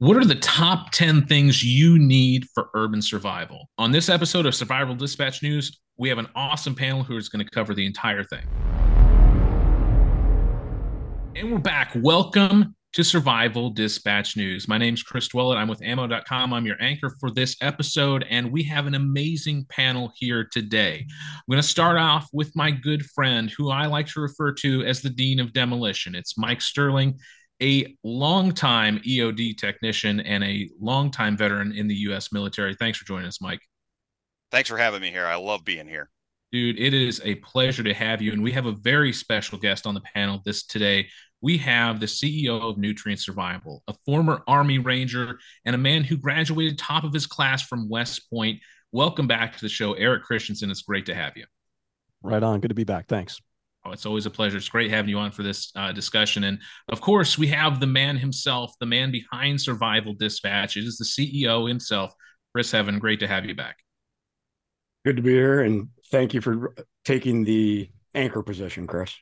What are the top 10 things you need for urban survival? On this episode of Survival Dispatch News, we have an awesome panel who is going to cover the entire thing. And we're back. Welcome to Survival Dispatch News. My name is Chris Dwellett. I'm with ammo.com. I'm your anchor for this episode, and we have an amazing panel here today. I'm going to start off with my good friend, who I like to refer to as the Dean of Demolition. It's Mike Sterling a longtime EOD technician and a longtime veteran in the U.S. military. Thanks for joining us, Mike. Thanks for having me here. I love being here. Dude, it is a pleasure to have you. And we have a very special guest on the panel this today. We have the CEO of Nutrient Survival, a former Army Ranger, and a man who graduated top of his class from West Point. Welcome back to the show, Eric Christensen. It's great to have you. Right on. Good to be back. Thanks. Oh, it's always a pleasure. It's great having you on for this uh, discussion. And of course, we have the man himself, the man behind Survival Dispatch. It is the CEO himself, Chris Heaven. Great to have you back. Good to be here. And thank you for taking the anchor position, Chris.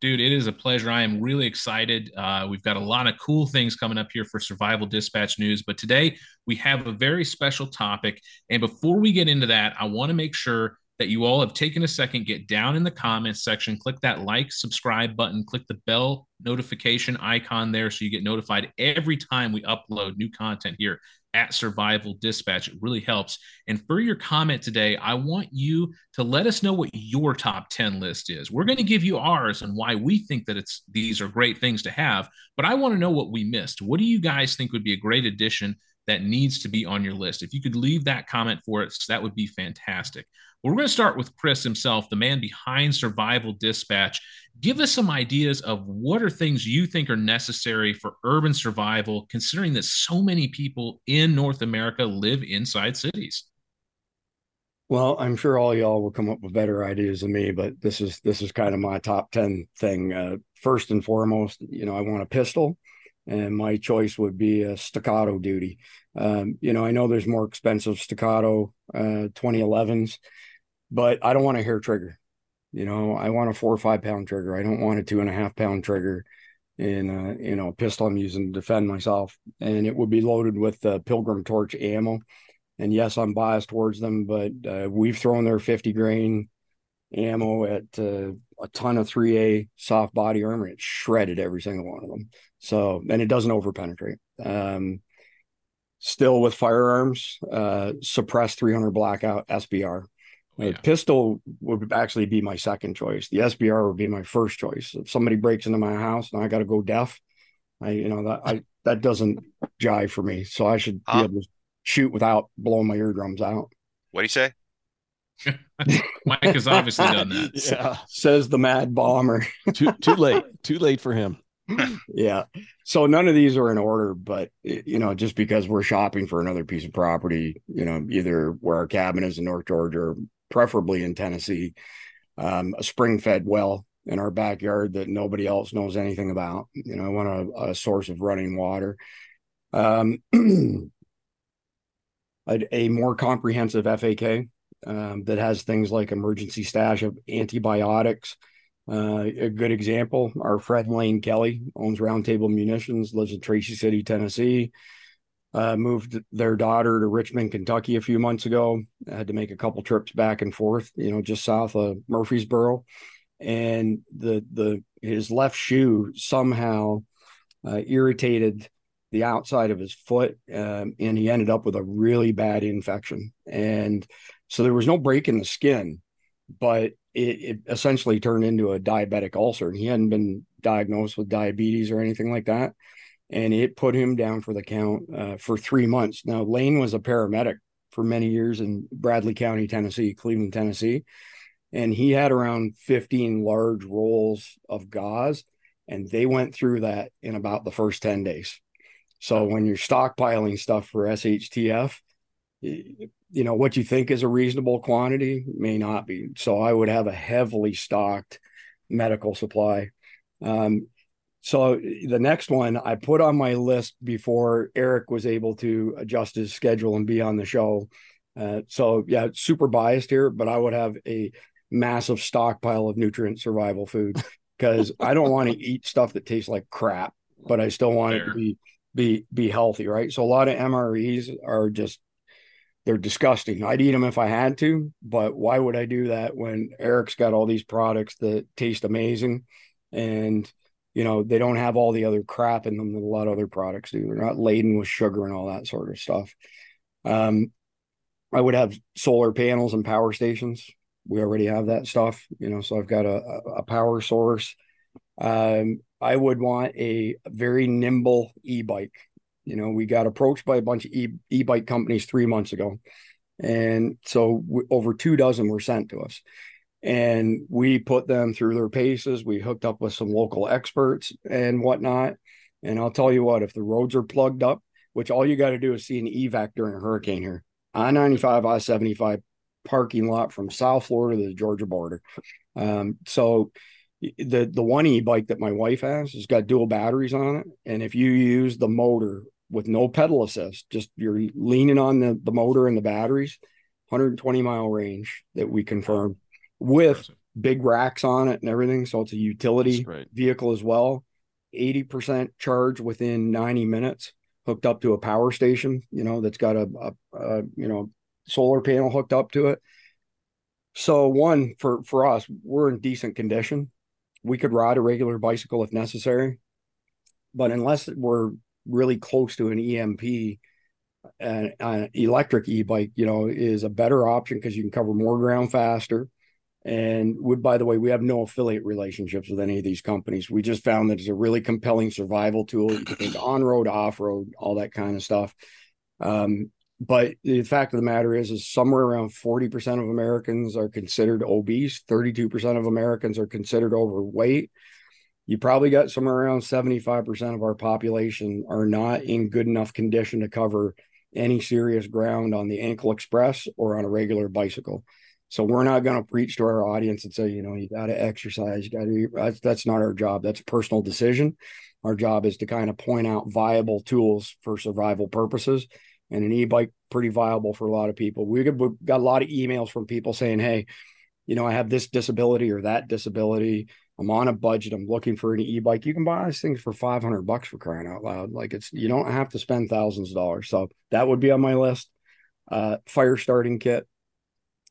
Dude, it is a pleasure. I am really excited. Uh, we've got a lot of cool things coming up here for Survival Dispatch News. But today we have a very special topic. And before we get into that, I want to make sure that you all have taken a second, get down in the comments section, click that like, subscribe button, click the bell notification icon there so you get notified every time we upload new content here at Survival Dispatch. It really helps. And for your comment today, I want you to let us know what your top 10 list is. We're going to give you ours and why we think that it's these are great things to have, but I want to know what we missed. What do you guys think would be a great addition that needs to be on your list? If you could leave that comment for us, that would be fantastic. We're going to start with Chris himself, the man behind Survival Dispatch. Give us some ideas of what are things you think are necessary for urban survival, considering that so many people in North America live inside cities. Well, I'm sure all y'all will come up with better ideas than me, but this is this is kind of my top ten thing. Uh, first and foremost, you know, I want a pistol, and my choice would be a staccato duty. Um, you know, I know there's more expensive staccato uh, 2011s but I don't want a hair trigger. You know, I want a four or five pound trigger. I don't want a two and a half pound trigger in a, you know, pistol I'm using to defend myself. And it would be loaded with uh, Pilgrim Torch ammo. And yes, I'm biased towards them, but uh, we've thrown their 50 grain ammo at uh, a ton of 3A soft body armor. It shredded every single one of them. So, and it doesn't over penetrate. Um, still with firearms, uh, suppressed 300 blackout SBR. The yeah. pistol would actually be my second choice. The SBR would be my first choice. If somebody breaks into my house and I got to go deaf, I you know that I that doesn't jive for me. So I should be able to shoot without blowing my eardrums out. What do you say? Mike has obviously done that. Yeah, says the mad bomber. too too late. Too late for him. yeah. So none of these are in order, but you know, just because we're shopping for another piece of property, you know, either where our cabin is in North Georgia or preferably in Tennessee, um, a spring fed well in our backyard that nobody else knows anything about. You know, I want a, a source of running water. Um, a, a, more comprehensive FAK um, that has things like emergency stash of antibiotics. Uh, a good example, our friend Lane Kelly owns Roundtable Munitions, lives in Tracy City, Tennessee uh, moved their daughter to Richmond, Kentucky a few months ago. I had to make a couple trips back and forth, you know, just south of Murfreesboro. And the the his left shoe somehow uh, irritated the outside of his foot, um, and he ended up with a really bad infection. And so there was no break in the skin, but it, it essentially turned into a diabetic ulcer. And he hadn't been diagnosed with diabetes or anything like that and it put him down for the count uh, for three months. Now, Lane was a paramedic for many years in Bradley County, Tennessee, Cleveland, Tennessee, and he had around 15 large rolls of gauze, and they went through that in about the first 10 days. So when you're stockpiling stuff for SHTF, you know what you think is a reasonable quantity may not be. So I would have a heavily stocked medical supply. Um, so the next one I put on my list before Eric was able to adjust his schedule and be on the show. Uh, so yeah, super biased here, but I would have a massive stockpile of nutrient survival food because I don't want to eat stuff that tastes like crap, but I still want Fair. it to be be be healthy, right? So a lot of MREs are just they're disgusting. I'd eat them if I had to, but why would I do that when Eric's got all these products that taste amazing and you know they don't have all the other crap in them that a lot of other products do. They're not laden with sugar and all that sort of stuff. Um, I would have solar panels and power stations. We already have that stuff, you know. So I've got a, a power source. Um, I would want a very nimble e-bike. You know, we got approached by a bunch of e- e-bike companies three months ago, and so w- over two dozen were sent to us and we put them through their paces. We hooked up with some local experts and whatnot. And I'll tell you what, if the roads are plugged up, which all you got to do is see an evac during a hurricane here, I 95, I 75 parking lot from South Florida to the Georgia border. Um, so the the one e-bike that my wife has has got dual batteries on it. And if you use the motor with no pedal assist, just you're leaning on the, the motor and the batteries, 120 mile range that we confirmed with big racks on it and everything. So it's a utility vehicle as well. 80% charge within 90 minutes, hooked up to a power station, you know, that's got a, a, a you know, solar panel hooked up to it. So one for for us, we're in decent condition. We could ride a regular bicycle if necessary, but unless we're really close to an EMP, an, an electric e-bike, you know, is a better option because you can cover more ground faster. And we, by the way, we have no affiliate relationships with any of these companies. We just found that it's a really compelling survival tool. You can take on road, off road, all that kind of stuff. Um, but the fact of the matter is, is somewhere around 40% of Americans are considered obese, 32% of Americans are considered overweight. You probably got somewhere around 75% of our population are not hmm. in good enough condition to cover any serious ground on the ankle express or on a regular bicycle. So we're not going to preach to our audience and say, you know, you got to exercise, you got to. That's, that's not our job. That's a personal decision. Our job is to kind of point out viable tools for survival purposes. And an e-bike pretty viable for a lot of people. We got, got a lot of emails from people saying, "Hey, you know, I have this disability or that disability. I'm on a budget. I'm looking for an e-bike. You can buy these things for 500 bucks for crying out loud. Like it's you don't have to spend thousands of dollars. So that would be on my list. Uh, fire starting kit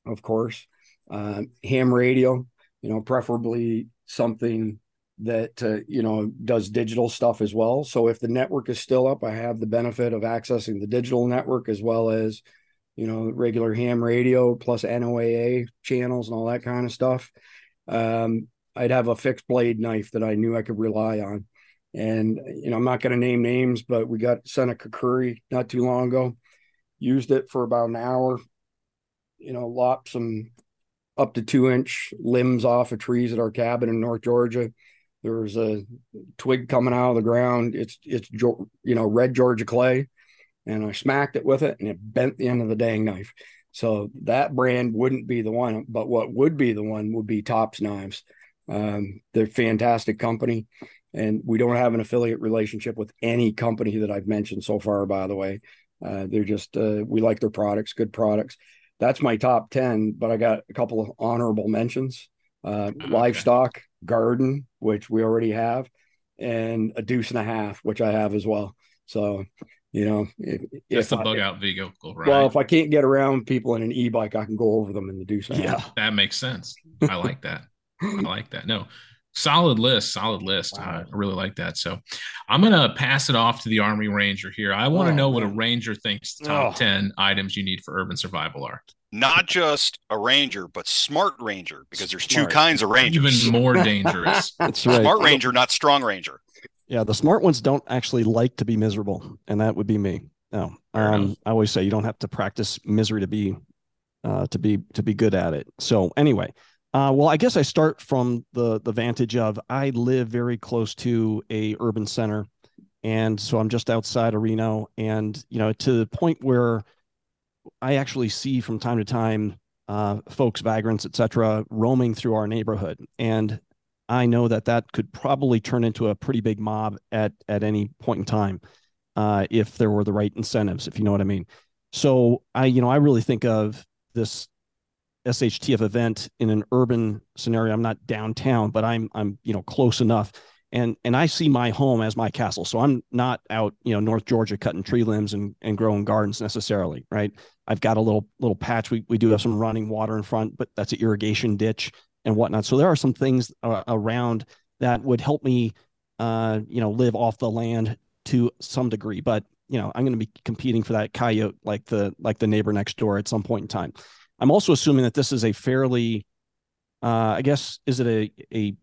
of course. Uh, ham radio, you know, preferably something that uh, you know does digital stuff as well. So if the network is still up, I have the benefit of accessing the digital network as well as you know regular ham radio plus NOAA channels and all that kind of stuff. Um, I'd have a fixed blade knife that I knew I could rely on. And you know, I'm not going to name names, but we got Seneca Curry not too long ago. Used it for about an hour, you know, lopped some up to two inch limbs off of trees at our cabin in North Georgia. There was a twig coming out of the ground. It's it's you know red Georgia clay, and I smacked it with it, and it bent the end of the dang knife. So that brand wouldn't be the one, but what would be the one would be Tops Knives. Um, they're fantastic company, and we don't have an affiliate relationship with any company that I've mentioned so far. By the way, uh, they're just uh, we like their products, good products. That's my top 10 but i got a couple of honorable mentions. Uh, okay. livestock garden which we already have and a deuce and a half which i have as well. So you know if, it's a bug I, out vehicle right? Well if i can't get around people in an e-bike i can go over them in the deuce and yeah that makes sense. I like that i like that. No solid list solid list. Wow. i really like that. So i'm gonna pass it off to the army ranger here. I want to oh, know man. what a ranger thinks the top oh. 10 items you need for urban survival are. Not just a ranger but smart ranger because there's smart. two kinds of rangers. Even more dangerous. That's right. Smart ranger not strong ranger. Yeah the smart ones don't actually like to be miserable and that would be me. No um, i always say you don't have to practice misery to be uh, to be to be good at it. So anyway uh, well, I guess I start from the the vantage of I live very close to a urban center, and so I'm just outside of Reno, and you know to the point where I actually see from time to time uh, folks, vagrants, etc., roaming through our neighborhood, and I know that that could probably turn into a pretty big mob at at any point in time uh, if there were the right incentives, if you know what I mean. So I, you know, I really think of this SHTF event in an urban scenario. I'm not downtown, but I'm I'm you know close enough. and and I see my home as my castle. So I'm not out, you know, North Georgia cutting tree limbs and, and growing gardens necessarily, right? I've got a little little patch. We we do have some running water in front, but that's an irrigation ditch and whatnot. So there are some things uh, around that would help me, uh, you know, live off the land to some degree. But you know, I'm going to be competing for that coyote like the like the neighbor next door at some point in time. I'm also assuming that this is a fairly, uh, I guess, is it a a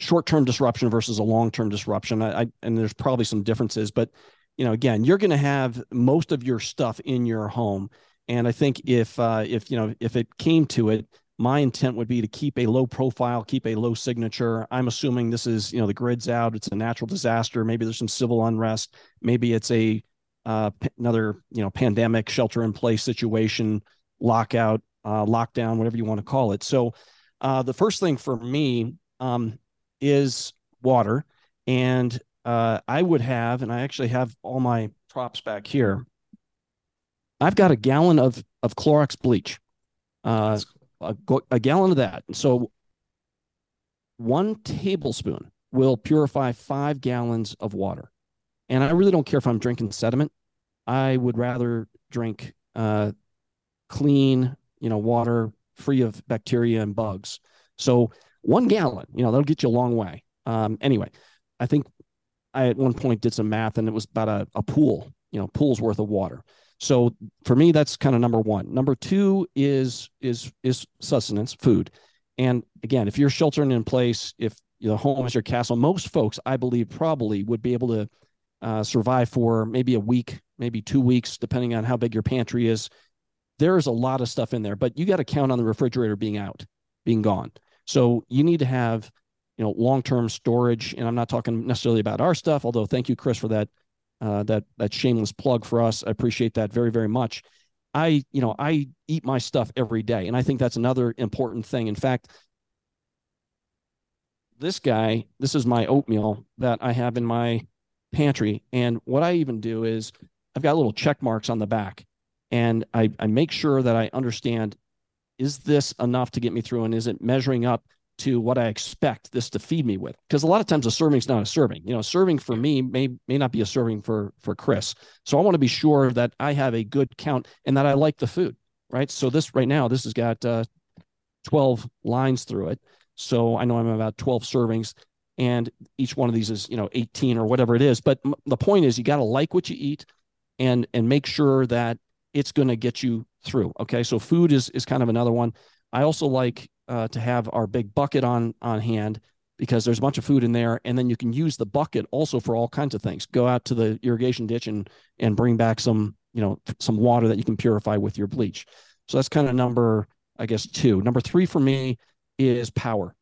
short-term disruption versus a long-term disruption. I, I, and there's probably some differences, but you know, again, you're going to have most of your stuff in your home, and I think if uh, if you know if it came to it, my intent would be to keep a low profile, keep a low signature. I'm assuming this is you know the grid's out, it's a natural disaster. Maybe there's some civil unrest. Maybe it's a uh, another you know pandemic, shelter in place situation, lockout, uh, lockdown, whatever you want to call it. So uh, the first thing for me um, is water. And uh, I would have, and I actually have all my props back here. I've got a gallon of of Clorox bleach, uh, a, a gallon of that. And so one tablespoon will purify five gallons of water. And I really don't care if I'm drinking sediment. I would rather drink uh, clean, you know, water free of bacteria and bugs. So one gallon, you know, that'll get you a long way. Um, anyway, I think I at one point did some math and it was about a, a pool, you know, pool's worth of water. So for me, that's kind of number one. Number two is is is sustenance, food. And again, if you're sheltering in place, if the home is your castle, most folks, I believe, probably would be able to uh, survive for maybe a week, maybe two weeks, depending on how big your pantry is. There is a lot of stuff in there, but you got to count on the refrigerator being out, being gone. So you need to have, you know, long-term storage. And I'm not talking necessarily about our stuff, although thank you, Chris, for that uh, that that shameless plug for us. I appreciate that very, very much. I, you know, I eat my stuff every day, and I think that's another important thing. In fact, this guy, this is my oatmeal that I have in my pantry, and what I even do is I've got little check marks on the back, and I I make sure that I understand is this enough to get me through and is it measuring up to what I expect this to feed me with? Because a lot of times a serving's not a serving. You know, serving for me may may not be a serving for for Chris. So I want to be sure that I have a good count and that I like the food, right? So this right now, this has got uh, 12 lines through it. So I know I'm about 12 servings and each one of these is, you know, 18 or whatever it is. But m- the point is you got to like what you eat and and make sure that it's going to get you through. Okay, so food is is kind of another one. I also like uh, to have our big bucket on on hand because there's a bunch of food in there, and then you can use the bucket also for all kinds of things. Go out to the irrigation ditch and and bring back some you know some water that you can purify with your bleach. So that's kind of number I guess two. Number three for me is power.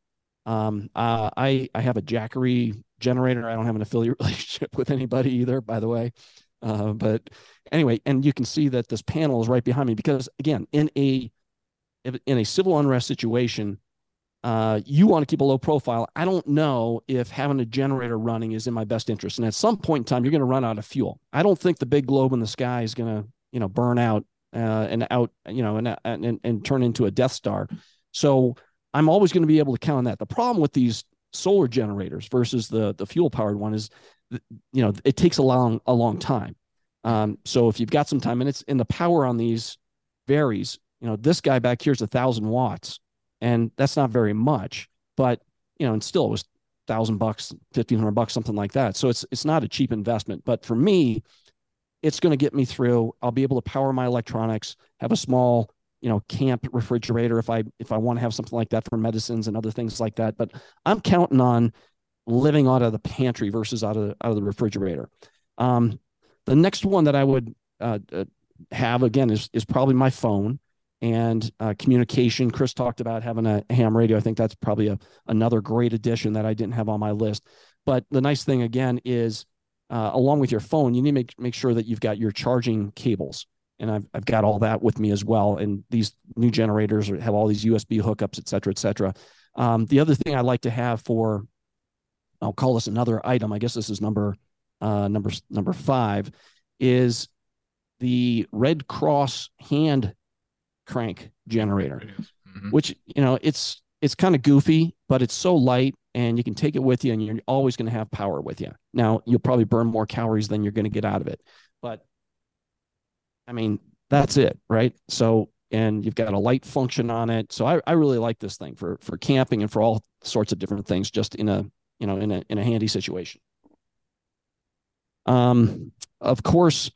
Um, uh, I I have a Jackery generator. I don't have an affiliate relationship with anybody either, by the way. Uh, but anyway, and you can see that this panel is right behind me because again, in a in a civil unrest situation, uh, you want to keep a low profile. I don't know if having a generator running is in my best interest. And at some point in time, you're going to run out of fuel. I don't think the big globe in the sky is going to, you know, burn out uh, and out, you know, and, and and turn into a Death Star. So I'm always going to be able to count on that. The problem with these solar generators versus the the fuel powered one is, you know, it takes a long a long time. Um, so if you've got some time and it's in the power on these varies, you know, this guy back here is a thousand watts and that's not very much, but you know, and still it was thousand bucks, 1500 bucks, something like that. So it's, it's not a cheap investment, but for me, it's going to get me through. I'll be able to power my electronics, have a small, you know, camp refrigerator if I, if I want to have something like that for medicines and other things like that. But I'm counting on living out of the pantry versus out of, out of the refrigerator. Um, the next one that I would uh, uh, have again is is probably my phone and uh, communication. Chris talked about having a ham radio. I think that's probably a another great addition that I didn't have on my list. But the nice thing again is, uh, along with your phone, you need to make make sure that you've got your charging cables. And I've, I've got all that with me as well. And these new generators have all these USB hookups, et cetera, et cetera. Um, the other thing I like to have for, I'll call this another item. I guess this is number uh, number number five, is the Red Cross hand crank generator, mm-hmm. which you know it's it's kind of goofy, but it's so light and you can take it with you and you're always going to have power with you. Now, you'll probably burn more calories than you're going to get out of it. But I mean, that's it, right? So, and you've got a light function on it. So I, I really like this thing for for camping and for all sorts of different things, just in a you know in a in a handy situation. Um, of course,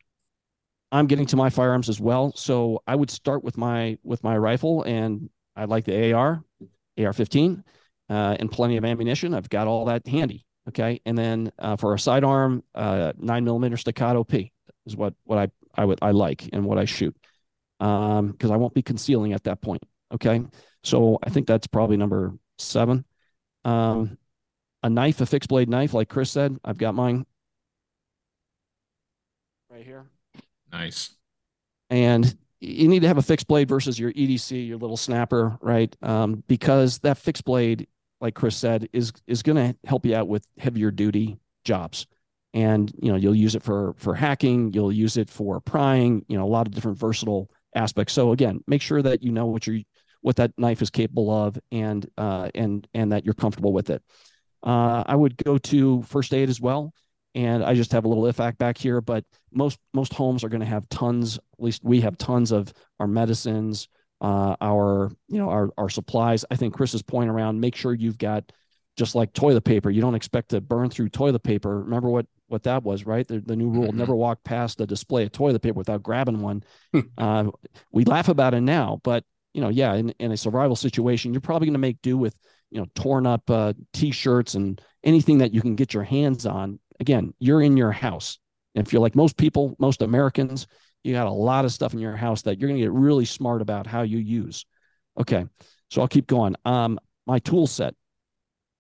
I'm getting to my firearms as well. So I would start with my with my rifle, and I like the AR, AR-15, uh, and plenty of ammunition. I've got all that handy. Okay, and then uh, for a sidearm, uh, nine millimeter staccato P is what what I I would I like and what I shoot, um, because I won't be concealing at that point. Okay, so I think that's probably number seven. Um, a knife, a fixed blade knife, like Chris said, I've got mine right here. Nice. And you need to have a fixed blade versus your EDC, your little snapper, right? Um, because that fixed blade, like Chris said, is is going to help you out with heavier duty jobs. And you know, you'll use it for for hacking, you'll use it for prying, you know, a lot of different versatile aspects. So again, make sure that you know what you're what that knife is capable of and uh, and and that you're comfortable with it. Uh, I would go to first aid as well and I just have a little IFAK back here, but most most homes are going to have tons. At least we have tons of our medicines, uh, our you know our our supplies. I think Chris's point around make sure you've got just like toilet paper. You don't expect to burn through toilet paper. Remember what what that was, right? The, the new rule: mm-hmm. never walk past a display of toilet paper without grabbing one. uh, we laugh about it now, but you know, yeah, in, in a survival situation, you're probably going to make do with you know torn up uh, t-shirts and anything that you can get your hands on again, you're in your house. And if you're like most people, most Americans, you got a lot of stuff in your house that you're going to get really smart about how you use. Okay. So I'll keep going. Um, my tool set.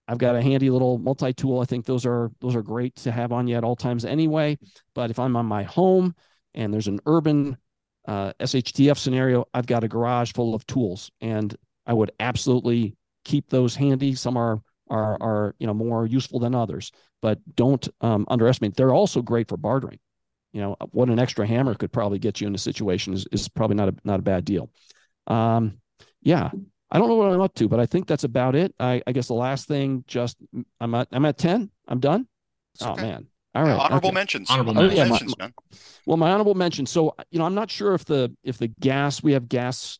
I've got a handy little multi-tool. I think those are those are great to have on you at all times anyway. But if I'm on my home and there's an urban uh, SHTF scenario, I've got a garage full of tools, and I would absolutely keep those handy. Some are are are you know more useful than others but don't um, underestimate. They're also great for bartering. You know, what an extra hammer could probably get you in a situation is, is probably not a not a bad deal. Um, yeah, I don't know what I'm up to, but I think that's about it. I, I guess the last thing, just I'm at I'm at ten. I'm done. It's oh okay. man. All right. Yeah, honorable okay. mentions. Honorable oh, yeah, mentions, my, man. Well, my honorable mention. So, you know, I'm not sure if the if the gas we have gas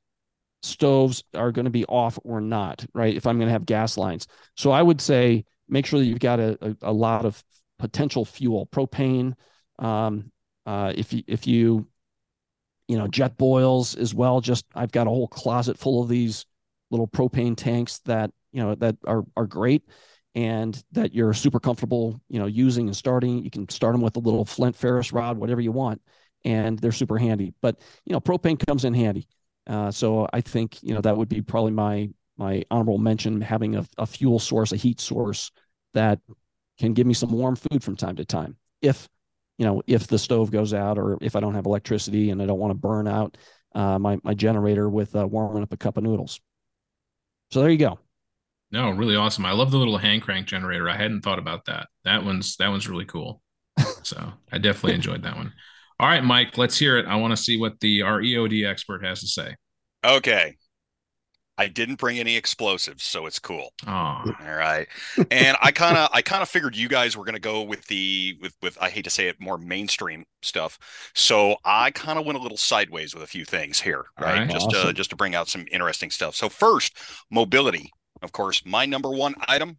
stoves are going to be off or not, right? If I'm going to have gas lines. So I would say make sure that you've got a, a, a lot of potential fuel, propane. Um, uh, if you, if you, you know, Jetboils as well, just, I've got a whole closet full of these little propane tanks that, you know, that are, are great and that you're super comfortable, you know, using and starting. You can start them with a little flint ferrous rod, whatever you want, and they're super handy. But you know, propane comes in handy. Uh, so I think you know that would be probably my my honorable mention having a, a fuel source, a heat source that can give me some warm food from time to time. If you know, if the stove goes out or if I don't have electricity and I don't want to burn out uh, my my generator with uh, warming up a cup of noodles. So there you go. No, really awesome. I love the little hand crank generator. I hadn't thought about that. That one's that one's really cool. so I definitely enjoyed that one. All right, Mike, let's hear it. I want to see what the our EOD expert has to say. Okay. I didn't bring any explosives, so it's cool. Oh. All right. And I kind of I kind of figured you guys were going to go with the with with I hate to say it more mainstream stuff. So I kind of went a little sideways with a few things here, right? right. Just awesome. to just to bring out some interesting stuff. So first, mobility. Of course, my number one item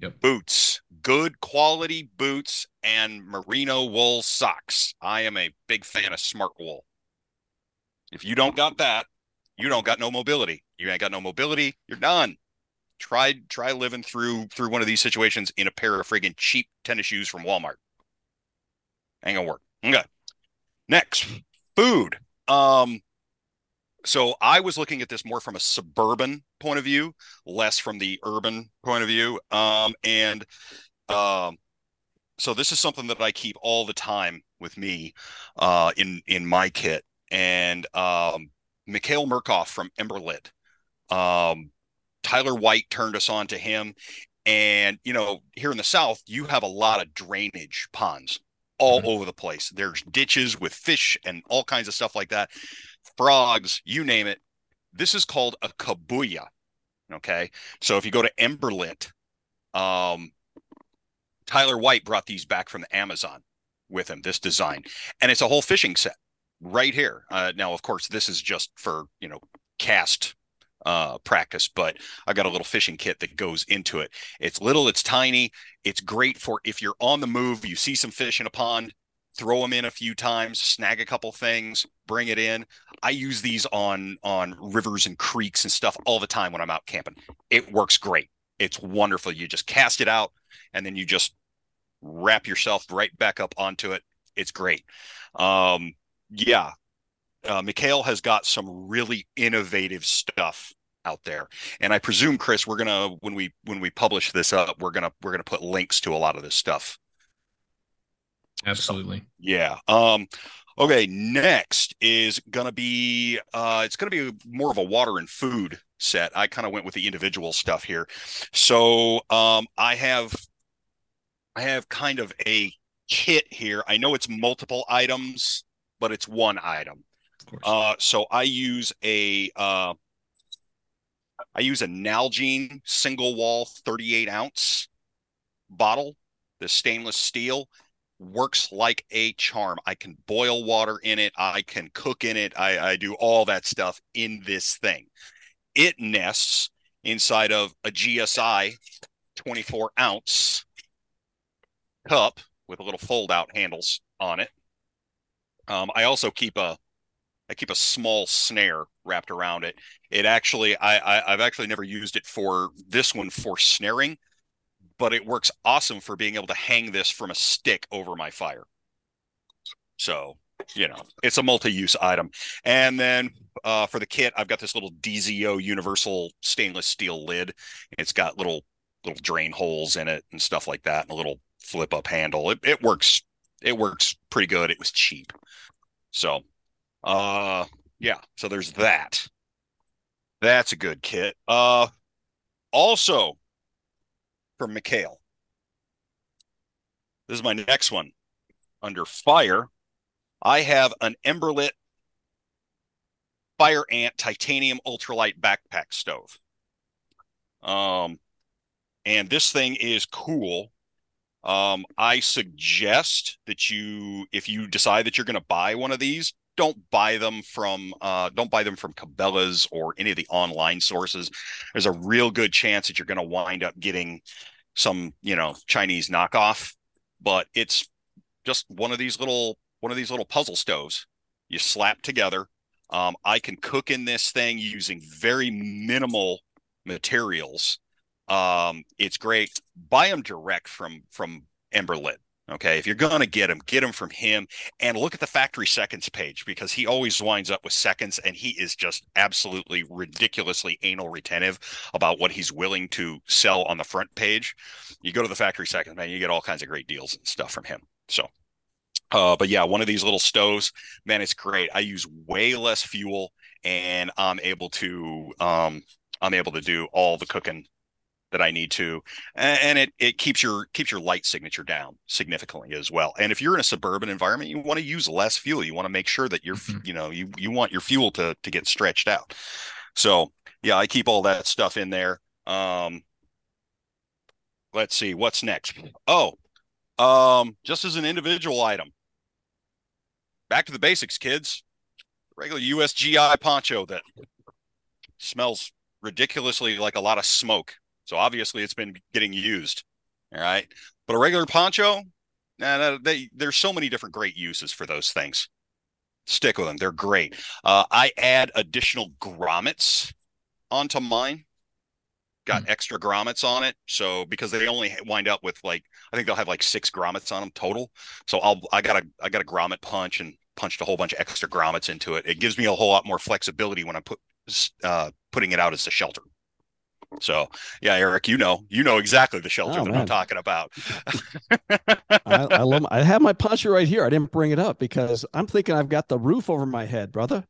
Yep. Boots, good quality boots and merino wool socks. I am a big fan of Smartwool. If you don't got that, you don't got no mobility. You ain't got no mobility. You're done. Try try living through through one of these situations in a pair of friggin' cheap tennis shoes from Walmart. Ain't gonna work. Okay. Next, food. Um, so I was looking at this more from a suburban point of view, less from the urban point of view. Um, and um, so this is something that I keep all the time with me uh, in in my kit. And um, Mikhail Merkurieff from Emberlit, um, Tyler White turned us on to him. And you know, here in the South, you have a lot of drainage ponds all mm-hmm. over the place. There's ditches with fish and all kinds of stuff like that frogs, you name it. This is called a kabuya. Okay. So if you go to Emberlit, um, Tyler White brought these back from the Amazon with him, this design. And it's a whole fishing set right here. Uh, now, of course, this is just for, you know, cast uh, practice, but I got a little fishing kit that goes into it. It's little, it's tiny. It's great for if you're on the move, you see some fish in a pond, throw them in a few times, snag a couple things, bring it in. I use these on on rivers and creeks and stuff all the time when I'm out camping. It works great. It's wonderful. You just cast it out and then you just wrap yourself right back up onto it. It's great. Um, yeah, uh, Mikhail has got some really innovative stuff out there, and I presume Chris, we're gonna when we when we publish this up, we're gonna we're gonna put links to a lot of this stuff. Absolutely. So, yeah. Um, okay. Next is gonna be uh, it's gonna be more of a water and food set. I kind of went with the individual stuff here, so um, I have I have kind of a kit here. I know it's multiple items, but it's one item. Uh, so I use a uh, I use a Nalgene single wall 38 ounce bottle. The stainless steel works like a charm. I can boil water in it. I can cook in it. I, I do all that stuff in this thing. It nests inside of a GSI 24 ounce cup with a little fold out handles on it. Um, I also keep a I keep a small snare wrapped around it. It actually, I, I have actually never used it for this one for snaring, but it works awesome for being able to hang this from a stick over my fire. So you know, it's a multi-use item. And then uh, for the kit, I've got this little DZO universal stainless steel lid. It's got little little drain holes in it and stuff like that, and a little flip up handle. It, it works. It works pretty good. It was cheap. So uh, yeah. So there's that. That's a good kit. Uh, also for Mikhail. This is my next one. Under fire, I have an Emberlit Fire Ant titanium ultralight backpack stove. Um, and this thing is cool. Um, I suggest that you, if you decide that you're going to buy one of these, don't buy them from uh, don't buy them from Cabela's or any of the online sources. There's a real good chance that you're going to wind up getting some you know Chinese knockoff, but it's just one of these little one of these little puzzle stoves you slap together. Um, I can cook in this thing using very minimal materials. Um, it's great. Buy them direct from from Emberlit. Okay, if you're going to get him, get him from him and look at the factory seconds page because he always winds up with seconds and he is just absolutely ridiculously anal retentive about what he's willing to sell on the front page. You go to the factory seconds, man, you get all kinds of great deals and stuff from him. So, uh, but yeah, one of these little stoves, man, it's great. I use way less fuel and I'm able to, um, I'm able to do all the cooking that I need to, and it it keeps your keeps your light signature down significantly as well. And if you're in a suburban environment, you want to use less fuel. You want to make sure that you're mm-hmm. you know you you want your fuel to to get stretched out. So yeah, I keep all that stuff in there. Um, let's see what's next. Oh, um, just as an individual item. Back to the basics, kids. Regular USGI poncho that smells ridiculously like a lot of smoke so obviously it's been getting used. All right. But a regular poncho, nah, they, there's so many different great uses for those things. Stick with them. They're great. Uh, I add additional grommets onto mine. Got mm. extra grommets on it. So because they only wind up with like, I think they'll have like six grommets on them total. So I'll, I got a, I got a grommet punch and punched a whole bunch of extra grommets into it. It gives me a whole lot more flexibility when I'm put, uh, putting it out as a shelter. So yeah, Eric, you know, you know exactly the shelter oh, that man. I'm talking about. I, I, love. I have my poncho right here. I didn't bring it up because I'm thinking I've got the roof over my head, brother.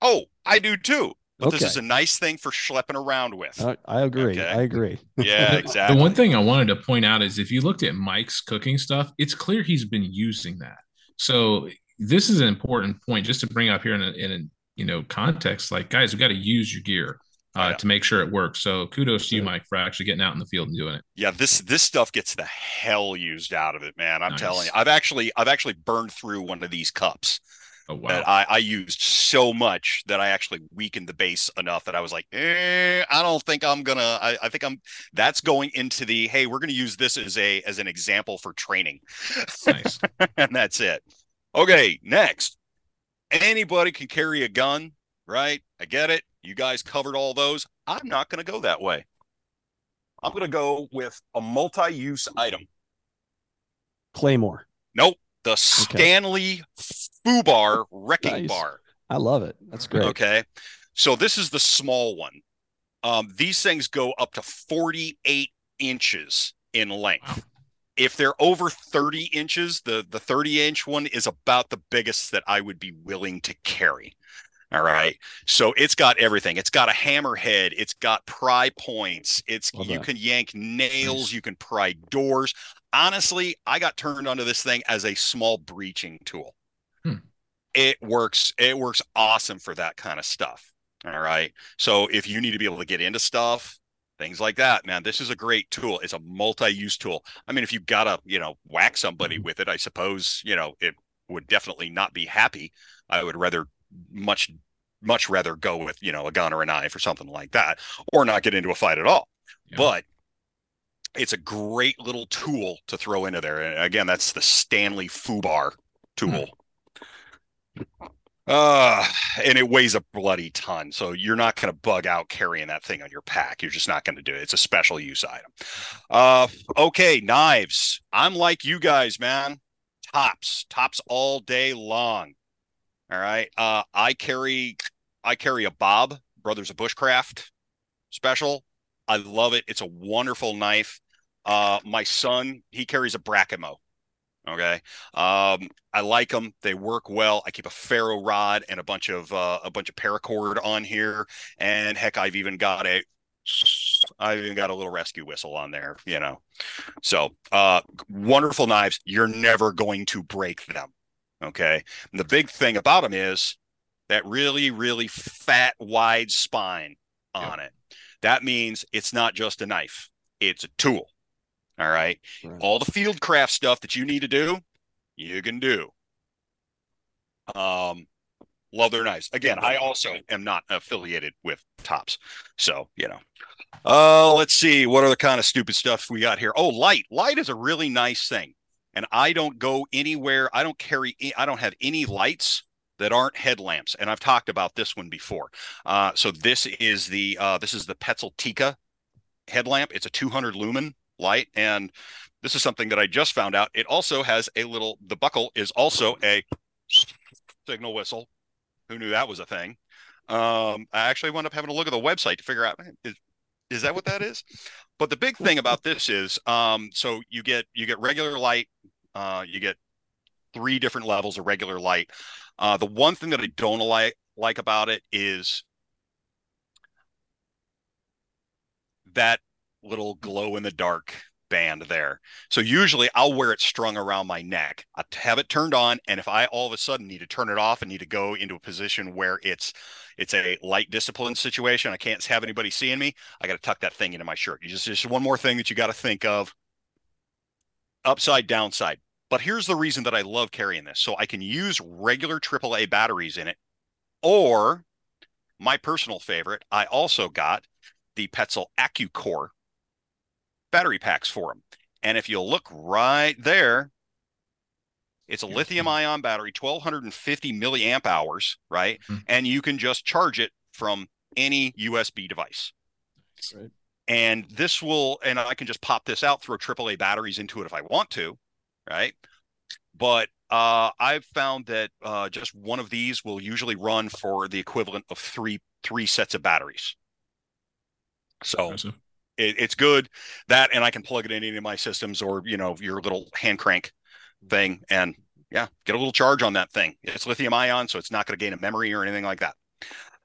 Oh, I do too. But okay. this is a nice thing for schlepping around with. Uh, I agree. Okay? I agree. Yeah, exactly. the one thing I wanted to point out is if you looked at Mike's cooking stuff, it's clear he's been using that. So this is an important point just to bring up here in a, in a you know context. Like, guys, we got to use your gear uh, yeah. to make sure it works. So kudos to you, Mike, for actually getting out in the field and doing it. Yeah, this this stuff gets the hell used out of it, man. I'm nice. telling you. I've actually I've actually burned through one of these cups. Oh, wow. That I, I used so much that I actually weakened the base enough that I was like, eh, I don't think I'm gonna. I, I think I'm. That's going into the hey, we're gonna use this as a as an example for training. Nice, and that's it. Okay, next. Anybody can carry a gun, right? I get it. You guys covered all those. I'm not going to go that way. I'm going to go with a multi-use item. Claymore. Nope. The okay. Stanley Fubar Wrecking nice. Bar. I love it. That's great. Okay. So this is the small one. Um, these things go up to 48 inches in length. If they're over 30 inches, the, the 30 inch one is about the biggest that I would be willing to carry. All right. So it's got everything. It's got a hammerhead. It's got pry points. It's Love you that. can yank nails. Nice. You can pry doors. Honestly, I got turned onto this thing as a small breaching tool. Hmm. It works. It works awesome for that kind of stuff. All right. So if you need to be able to get into stuff, things like that, man, this is a great tool. It's a multi-use tool. I mean, if you gotta, you know, whack somebody mm-hmm. with it, I suppose, you know, it would definitely not be happy. I would rather much much rather go with you know a gun or a knife or something like that or not get into a fight at all. Yeah. but it's a great little tool to throw into there. And again that's the stanley fubar tool. Hmm. uh and it weighs a bloody ton. So you're not going to bug out carrying that thing on your pack. You're just not going to do it. It's a special use item. Uh okay knives. I'm like you guys man. Tops. Tops all day long all right. Uh, I carry I carry a Bob Brothers of Bushcraft special. I love it. It's a wonderful knife. Uh, my son he carries a Brakimo. Okay. Um, I like them. They work well. I keep a ferro rod and a bunch of uh, a bunch of paracord on here, and heck, I've even got a I've even got a little rescue whistle on there, you know. So, uh, wonderful knives. You're never going to break them. Okay. And the big thing about them is that really, really fat, wide spine on yep. it. That means it's not just a knife, it's a tool. All right? right. All the field craft stuff that you need to do, you can do. Um, love their knives. Again, I also am not affiliated with Tops. So, you know. Uh, let's see what other kind of stupid stuff we got here. Oh, light. Light is a really nice thing and I don't go anywhere. I don't carry, I don't have any lights that aren't headlamps. And I've talked about this one before. Uh, so this is the, uh, this is the Petzl headlamp. It's a 200 lumen light. And this is something that I just found out. It also has a little, the buckle is also a signal whistle. Who knew that was a thing? Um, I actually wound up having to look at the website to figure out is, is that what that is? But the big thing about this is, um, so you get you get regular light, uh, you get three different levels of regular light. Uh, the one thing that I don't like like about it is that little glow in the dark band there. So usually I'll wear it strung around my neck. I have it turned on, and if I all of a sudden need to turn it off and need to go into a position where it's it's a light discipline situation, I can't have anybody seeing me. I got to tuck that thing into my shirt. You just just one more thing that you got to think of. Upside downside. But here's the reason that I love carrying this. So I can use regular AAA batteries in it, or my personal favorite, I also got the Petzl AccuCore battery packs for them. And if you look right there, it's a lithium ion battery, 1250 milliamp hours, right? Mm-hmm. And you can just charge it from any USB device. Right. And this will, and I can just pop this out, throw AAA batteries into it if I want to, right? But uh, I've found that uh, just one of these will usually run for the equivalent of three three sets of batteries. So it, it's good that, and I can plug it in any of my systems or you know your little hand crank thing, and yeah, get a little charge on that thing. It's lithium ion, so it's not going to gain a memory or anything like that.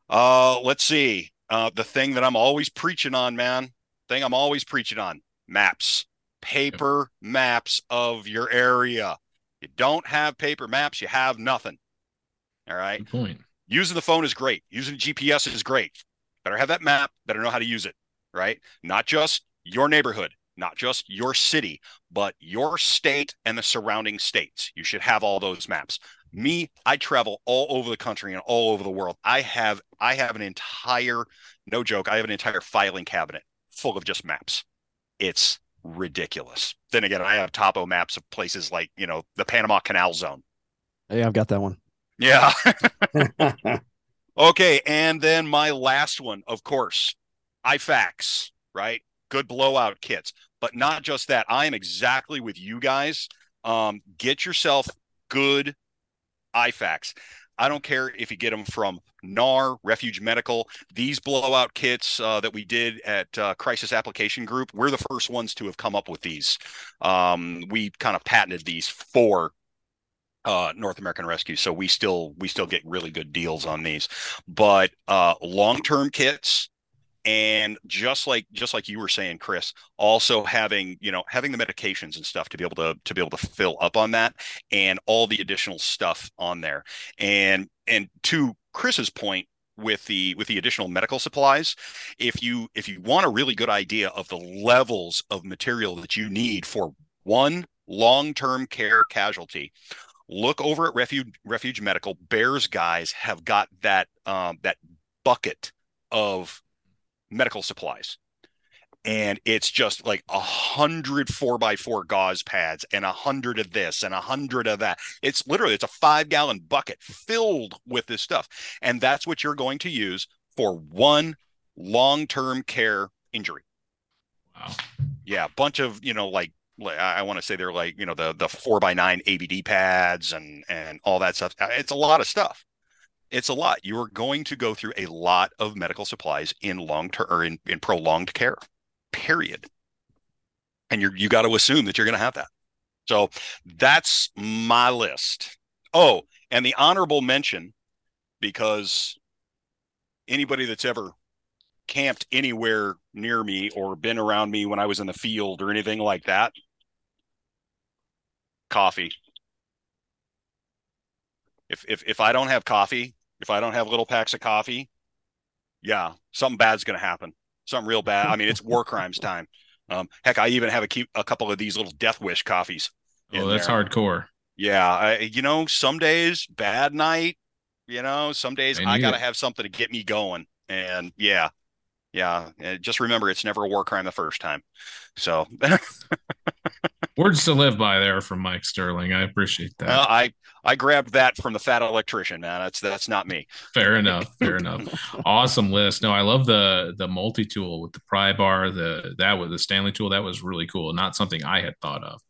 Uh, let's see. Uh, the thing that I'm always preaching on, man. Thing I'm always preaching on: maps, paper maps of your area. You don't have paper maps, you have nothing. All right. Good point. Using the phone is great. Using GPS is great. better have that map, better know how to use it, right? Not just your neighborhood, not just your city, but your state and the surrounding states. You should have all those maps. Me, I travel all over the country and all over the world. I have I have an entire no joke, I have an entire filing cabinet full of just maps. It's ridiculous. Then again, I have topo maps of places like, you know, the Panama Canal Zone. Hey, I've got that one. Yeah. okay. And then my last one, of course, IFAKs, right? Good blowout kits. But not just that. I am exactly with you guys. Um, get yourself good IFAKs. I don't care if you get them from NAR, Refuge Medical, these blowout kits uh, that we did at uh, Crisis Application Group. We're the first ones to have come up with these. Um, we kind of patented these for uh, North American Rescue, so we still we still get really good deals on these. But uh, long term kits, and just like just like you were saying chris also having you know having the medications and stuff to be able to to be able to fill up on that and all the additional stuff on there. And and to chris's point with the with the additional medical supplies if you if you want a really good idea of the levels of material that you need for one long-term care casualty look over at refuge refuge medical. Bears guys have got that um, that bucket of medical supplies and it's just like a hundred four by four gauze pads and a hundred of this and a hundred of that. It's literally it's a five gallon bucket filled with this stuff, and that's what you're going to use for one long term care injury. Wow. Yeah, a bunch of you know like I want to say they're like you know the the four by nine ABD pads and and all that stuff. Uh, it's a lot of stuff it's a lot. You are going to go through a lot of medical supplies in long term or in, in prolonged care, period. And you're you got to assume that you're going to have that. So that's my list. Oh, and the honorable mention, because anybody that's ever camped anywhere near me or been around me when I was in the field or anything like that, coffee. If if if I don't have coffee, if I don't have little packs of coffee, yeah, something bad's going to happen. Something real bad. I mean, it's war crimes time. Um, heck, I even have a, keep, a couple of these little Death Wish coffees. Oh, that's there. hardcore. Yeah, I, you know, some days bad night. You know, some days I, I got to have something to get me going. And yeah, yeah. and just remember, it's never a war crime the first time. So words to live by there from Mike Sterling. I appreciate that. Uh, I I grabbed that from the fat electrician, man. That's that's not me. Fair enough. Fair enough. Awesome list. No, I love the the multi tool with the pry bar. The that was the Stanley tool. That was really cool. Not something I had thought of.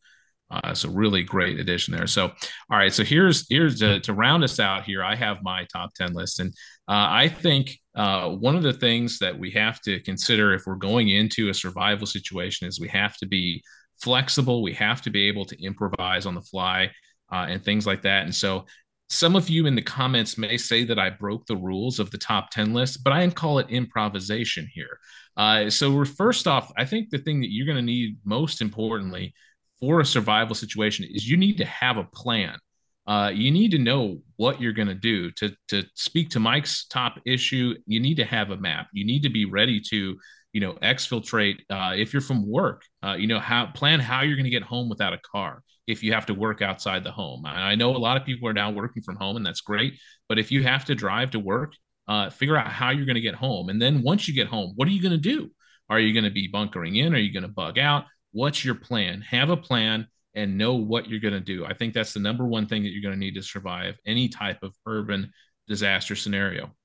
Uh, so really great addition there. So all right. So here's here's to, to round us out here. I have my top ten list, and uh, I think uh, one of the things that we have to consider if we're going into a survival situation is we have to be flexible. We have to be able to improvise on the fly uh, and things like that. And so some of you in the comments may say that I broke the rules of the top 10 list, but I call it improvisation here. Uh, so first off, I think the thing that you're going to need most importantly for a survival situation is you need to have a plan. Uh, you need to know what you're going to do to to speak to Mike's top issue. You need to have a map. You need to be ready to you know exfiltrate uh, if you're from work. Uh, you know how plan how you're going to get home without a car if you have to work outside the home. I know a lot of people are now working from home, and that's great. But if you have to drive to work, uh, figure out how you're going to get home. And then once you get home, what are you going to do? Are you going to be bunkering in? Are you going to bug out? What's your plan? Have a plan and know what you're going to do. I think that's the number one thing that you're going to need to survive any type of urban disaster scenario.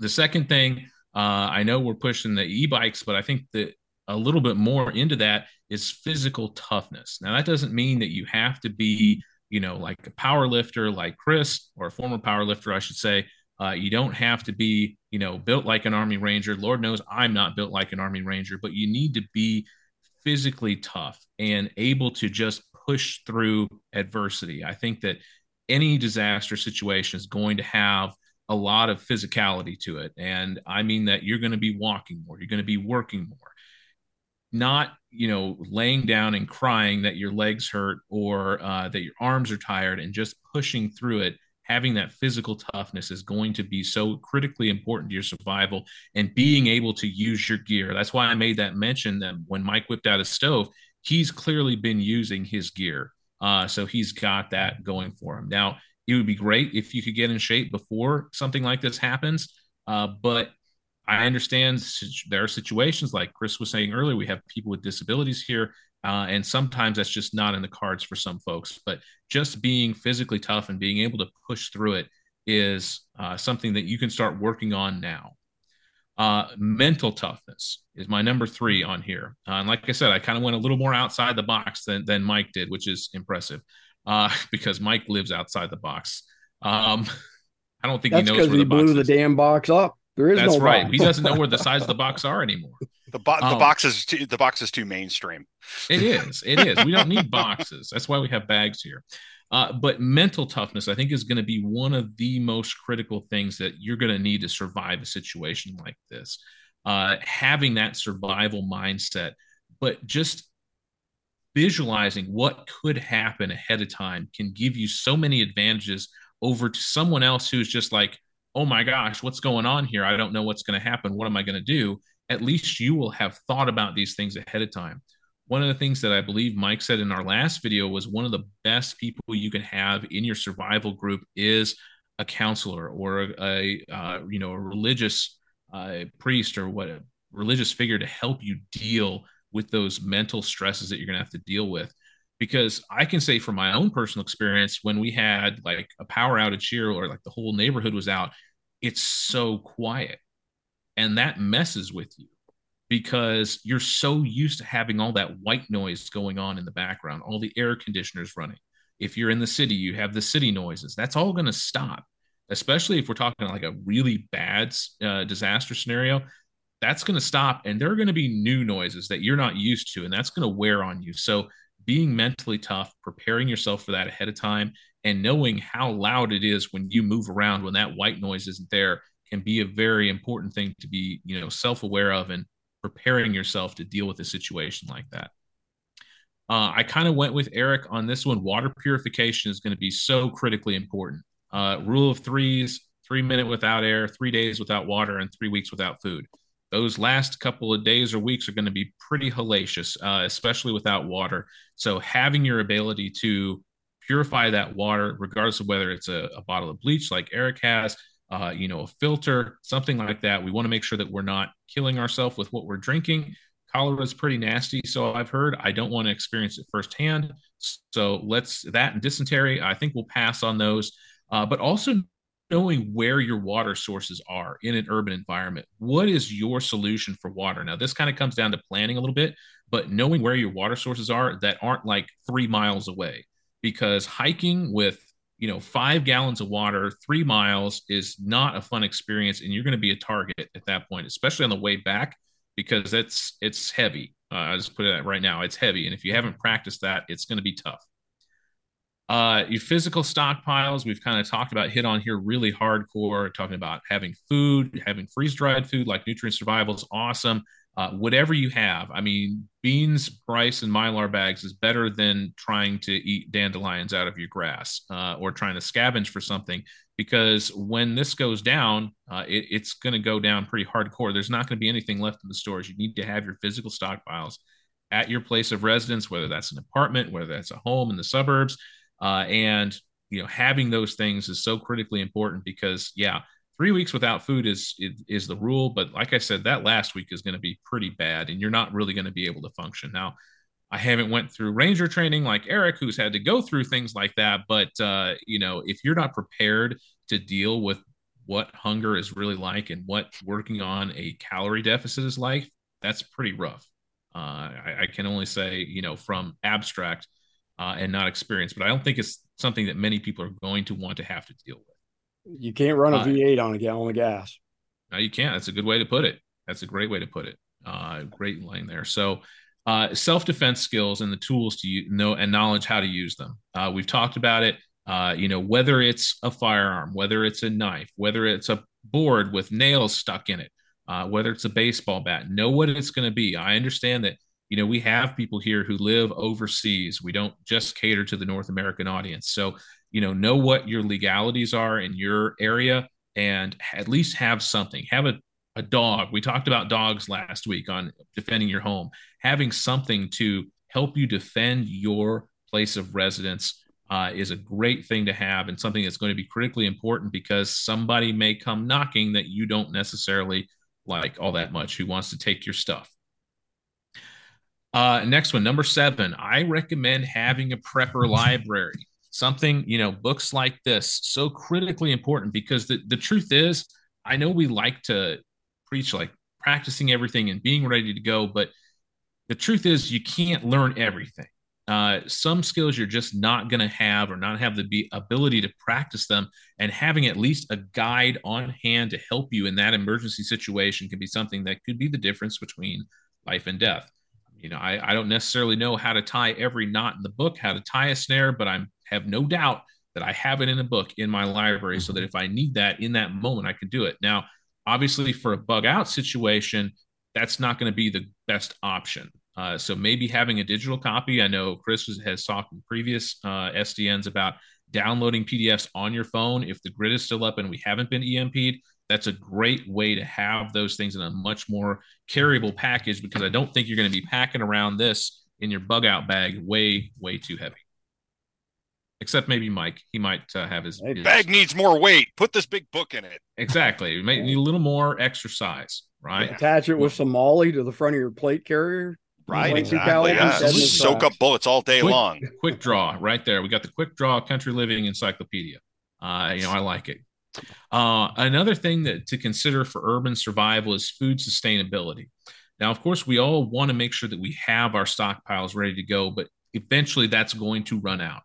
The second thing, uh, I know we're pushing the e bikes, but I think that a little bit more into that is physical toughness. Now, that doesn't mean that you have to be, you know, like a power lifter like Chris or a former power lifter, I should say. Uh, you don't have to be, you know, built like an Army Ranger. Lord knows I'm not built like an Army Ranger, but you need to be physically tough and able to just push through adversity. I think that any disaster situation is going to have a lot of physicality to it. And I mean that you're going to be walking more, you're going to be working more not you know laying down and crying that your legs hurt or uh, that your arms are tired and just pushing through it having that physical toughness is going to be so critically important to your survival and being able to use your gear. That's why I made that mention that when Mike whipped out a stove, he's clearly been using his gear. Uh, so he's got that going for him. Now, it would be great if you could get in shape before something like this happens. Uh, but I understand there are situations like Chris was saying earlier, we have people with disabilities here. Uh, and sometimes that's just not in the cards for some folks. But just being physically tough and being able to push through it is uh, something that you can start working on now. Uh, mental toughness is my number three on here. Uh, and like I said, I kind of went a little more outside the box than, than Mike did, which is impressive uh, because Mike lives outside the box. Um, I don't think That's he knows where he blew the damn box up. There is That's no right. He doesn't know where the size of the box are anymore. The, bo- the Um, box is too, the box is too mainstream. It is. It is. We don't need boxes. That's why we have bags here. Uh, but mental toughness, I think, is going to be one of the most critical things that you're going to need to survive a situation like this. Uh, having that survival mindset, but just visualizing what could happen ahead of time can give you so many advantages over to someone else who's just like, oh my gosh, what's going on here? I don't know what's going to happen. What am I going to do? At least you will have thought about these things ahead of time. One of the things that I believe Mike said in our last video was one of the best people you can have in your survival group is a counselor or a, a uh, you know a religious uh, priest or what a religious figure to help you deal with those mental stresses that you're going to have to deal with because I can say from my own personal experience, when we had like a power outage here or like the whole neighborhood was out, it's so quiet. And that messes with you because you're so used to having all that white noise going on in the background, all the air conditioners running. If you're in the city, you have the city noises. That's all going to stop, especially if we're talking like a really bad uh, disaster scenario. That's going to stop, and there are going to be new noises that you're not used to, and that's going to wear on you. So, being mentally tough, preparing yourself for that ahead of time, and knowing how loud it is when you move around when that white noise isn't there can be a very important thing to be, you know, self-aware of and preparing yourself to deal with a situation like that. Uh, I kind of went with Eric on this one. Water purification is going to be so critically important. Uh, rule of threes: three minute without air, three days without water, and three weeks without food those last couple of days or weeks are going to be pretty hellacious, uh, especially without water. So having your ability to purify that water, regardless of whether it's a, a bottle of bleach like Eric has, uh, you know, a filter, something like that. We want to make sure that we're not killing ourselves with what we're drinking. Cholera is pretty nasty, so I've heard. I don't want to experience it firsthand. So let's that and dysentery. I think we'll pass on those. Uh, but also knowing where your water sources are in an urban environment. What is your solution for water? Now, this kind of comes down to planning a little bit, but knowing where your water sources are that aren't like three miles away, because hiking with you know five gallons of water three miles is not a fun experience and you're going to be a target at that point especially on the way back because it's it's heavy uh, i just put it right now it's heavy and if you haven't practiced that it's going to be tough uh, your physical stockpiles, we've kind of talked about hit on here really hardcore, talking about having food, having freeze dried food like nutrient survival is awesome. Uh, whatever you have, I mean, beans, rice, and mylar bags is better than trying to eat dandelions out of your grass uh, or trying to scavenge for something because when this goes down, uh, it, it's going to go down pretty hardcore. There's not going to be anything left in the stores. You need to have your physical stockpiles at your place of residence, whether that's an apartment, whether that's a home in the suburbs. Uh, and you know, having those things is so critically important because, yeah, three weeks without food is, is the rule. But like I said, that last week is going to be pretty bad, and you're not really going to be able to function. Now, I haven't went through ranger training like Eric, who's had to go through things like that. But uh, you know, if you're not prepared to deal with what hunger is really like and what working on a calorie deficit is like, that's pretty rough. Uh, I, I can only say, you know, from abstract uh, and not experience. But I don't think it's something that many people are going to want to have to deal with. You can't run a Uh, V8 on a gallon of gas. No, you can't. That's a good way to put it. That's a great way to put it. Uh, great line there. So, uh, self defense skills and the tools to know and knowledge how to use them. Uh, we've talked about it. Uh, you know, whether it's a firearm, whether it's a knife, whether it's a board with nails stuck in it, uh, whether it's a baseball bat, know what it's going to be. I understand that you know we have people here who live overseas. We don't just cater to the north american audience. So you know know what your legalities are in your area and at least have something. Have a, a dog. We talked about dogs last week on defending your home. Having something to help you defend your place of residence uh, is a great thing to have and something that's going to be critically important because somebody may come knocking that you don't necessarily like all that much who wants to take your stuff. Uh, next one, number seven, I recommend having a prepper library. Something, you know, books like this, so critically important because the, the truth is, I know we like to preach like practicing everything and being ready to go, but the truth is, you can't learn everything. Uh, some skills you're just not going to have or not have the be- ability to practice them and having at least a guide on hand to help you in that emergency situation can be something that could be the difference between life and death you know I, I don't necessarily know how to tie every knot in the book how to tie a snare but i have no doubt that i have it in a book in my library so that if i need that in that moment i can do it now obviously for a bug out situation that's not going to be the best option uh, so maybe having a digital copy. I know Chris has talked in previous uh, SDNs about downloading PDFs on your phone. If the grid is still up and we haven't been EMP'd, that's a great way to have those things in a much more carryable package because I don't think you're going to be packing around this in your bug out bag way, way too heavy. Except maybe Mike, he might uh, have his, his, bag needs more weight. Put this big book in it. Exactly, you might need a little more exercise, right? Attach it with some MOLLE to the front of your plate carrier. Right, exactly. Yeah. Soak up bullets all day quick, long. Quick draw right there. We got the quick draw country living encyclopedia. Uh, you know, I like it. Uh, another thing that to consider for urban survival is food sustainability. Now, of course, we all want to make sure that we have our stockpiles ready to go, but eventually that's going to run out.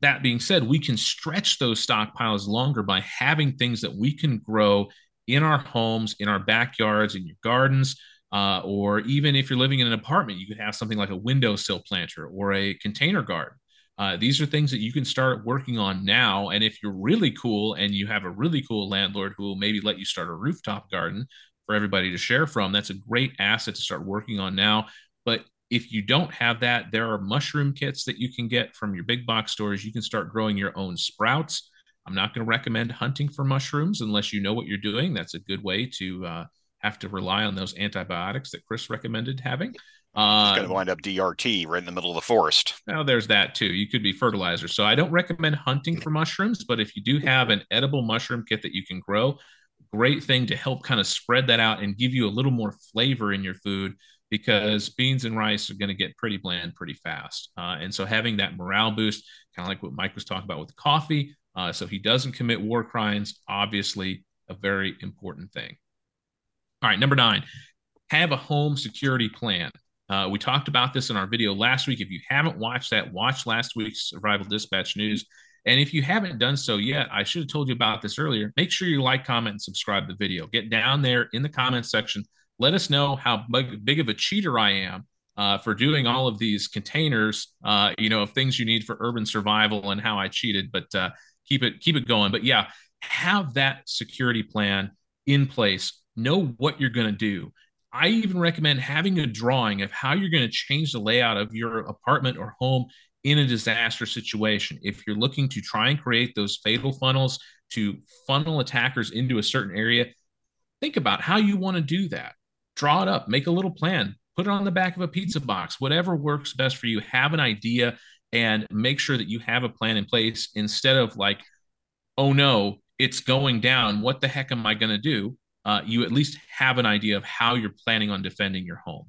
That being said, we can stretch those stockpiles longer by having things that we can grow in our homes, in our backyards, in your gardens, uh, or even if you're living in an apartment, you could have something like a windowsill planter or a container garden. Uh, these are things that you can start working on now. And if you're really cool and you have a really cool landlord who will maybe let you start a rooftop garden for everybody to share from, that's a great asset to start working on now. But if you don't have that, there are mushroom kits that you can get from your big box stores. You can start growing your own sprouts. I'm not going to recommend hunting for mushrooms unless you know what you're doing. That's a good way to uh, have to rely on those antibiotics that Chris recommended having. Uh, it's going to wind up DRT right in the middle of the forest. Now, there's that too. You could be fertilizer. So I don't recommend hunting for mushrooms, but if you do have an edible mushroom kit that you can grow, great thing to help kind of spread that out and give you a little more flavor in your food because beans and rice are going to get pretty bland pretty fast. Uh, and so having that morale boost, kind of like what Mike was talking about with coffee, uh, so he doesn't commit war crimes, obviously a very important thing. All right, number nine, have a home security plan. Uh, we talked about this in our video last week. If you haven't watched that, watch last week's Survival Dispatch News. And if you haven't done so yet, I should have told you about this earlier. Make sure you like, comment, and subscribe to the video. Get down there in the comment section. Let us know how big of a cheater I am uh, for doing all of these containers, uh, you know, of things you need for urban survival and how I cheated. But uh, keep it keep it going. But yeah, have that security plan in place know what you're going to do. I even recommend having a drawing of how you're going to change the layout of your apartment or home in a disaster situation. If you're looking to try and create those fatal funnels to funnel attackers into a certain area, think about how you want to do that. Draw it up, make a little plan, put it on the back of a pizza box, whatever works best for you. Have an idea and make sure that you have a plan in place instead of like, oh no, it's going down. What the heck am I going to do? Uh, you at least have an idea of how you're planning on defending your home.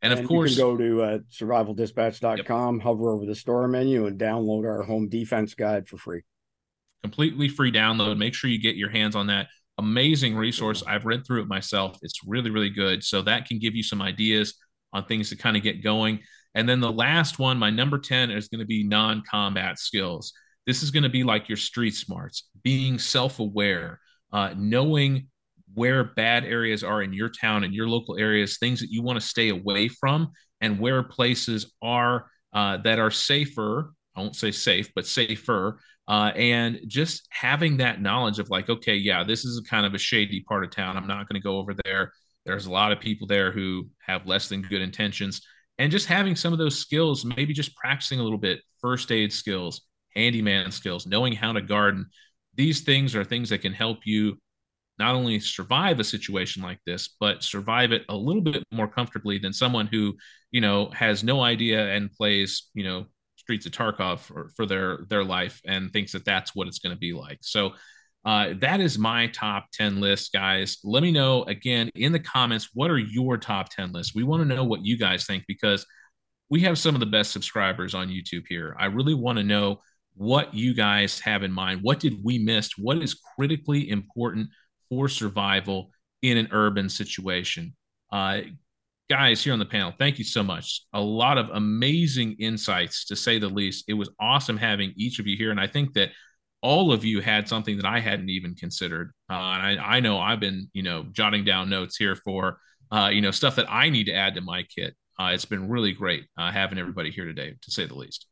And, and of course, you can go to uh, survivaldispatch.com, yep. hover over the store menu, and download our home defense guide for free. Completely free download. Make sure you get your hands on that amazing resource. I've read through it myself. It's really, really good. So that can give you some ideas on things to kind of get going. And then the last one, my number 10, is going to be non combat skills. This is going to be like your street smarts, being self aware, uh, knowing where bad areas are in your town and your local areas, things that you want to stay away from, and where places are uh, that are safer. I won't say safe, but safer. Uh, and just having that knowledge of like, okay, yeah, this is a kind of a shady part of town. I'm not going to go over there. There's a lot of people there who have less than good intentions. And just having some of those skills, maybe just practicing a little bit, first aid skills, handyman skills, knowing how to garden. These things are things that can help you not only survive a situation like this, but survive it a little bit more comfortably than someone who, you know, has no idea and plays, you know, Streets of Tarkov for, for their their life and thinks that that's what it's going to be like. So uh, that is my top 10 list, guys. Let me know again in the comments what are your top 10 lists? We want to know what you guys think because we have some of the best subscribers on YouTube here. I really want to know what you guys have in mind. What did we miss? What is critically important for survival in an urban situation? Uh, guys here on the panel, thank you so much. A lot of amazing insights, to say the least. It was awesome having each of you here. And I think that all of you had something that I hadn't even considered. Uh, and I, I, know I've been, you know, jotting down notes here for, uh, you know, stuff that I need to add to my kit. Uh, it's been really great uh, having everybody here today, to say the least.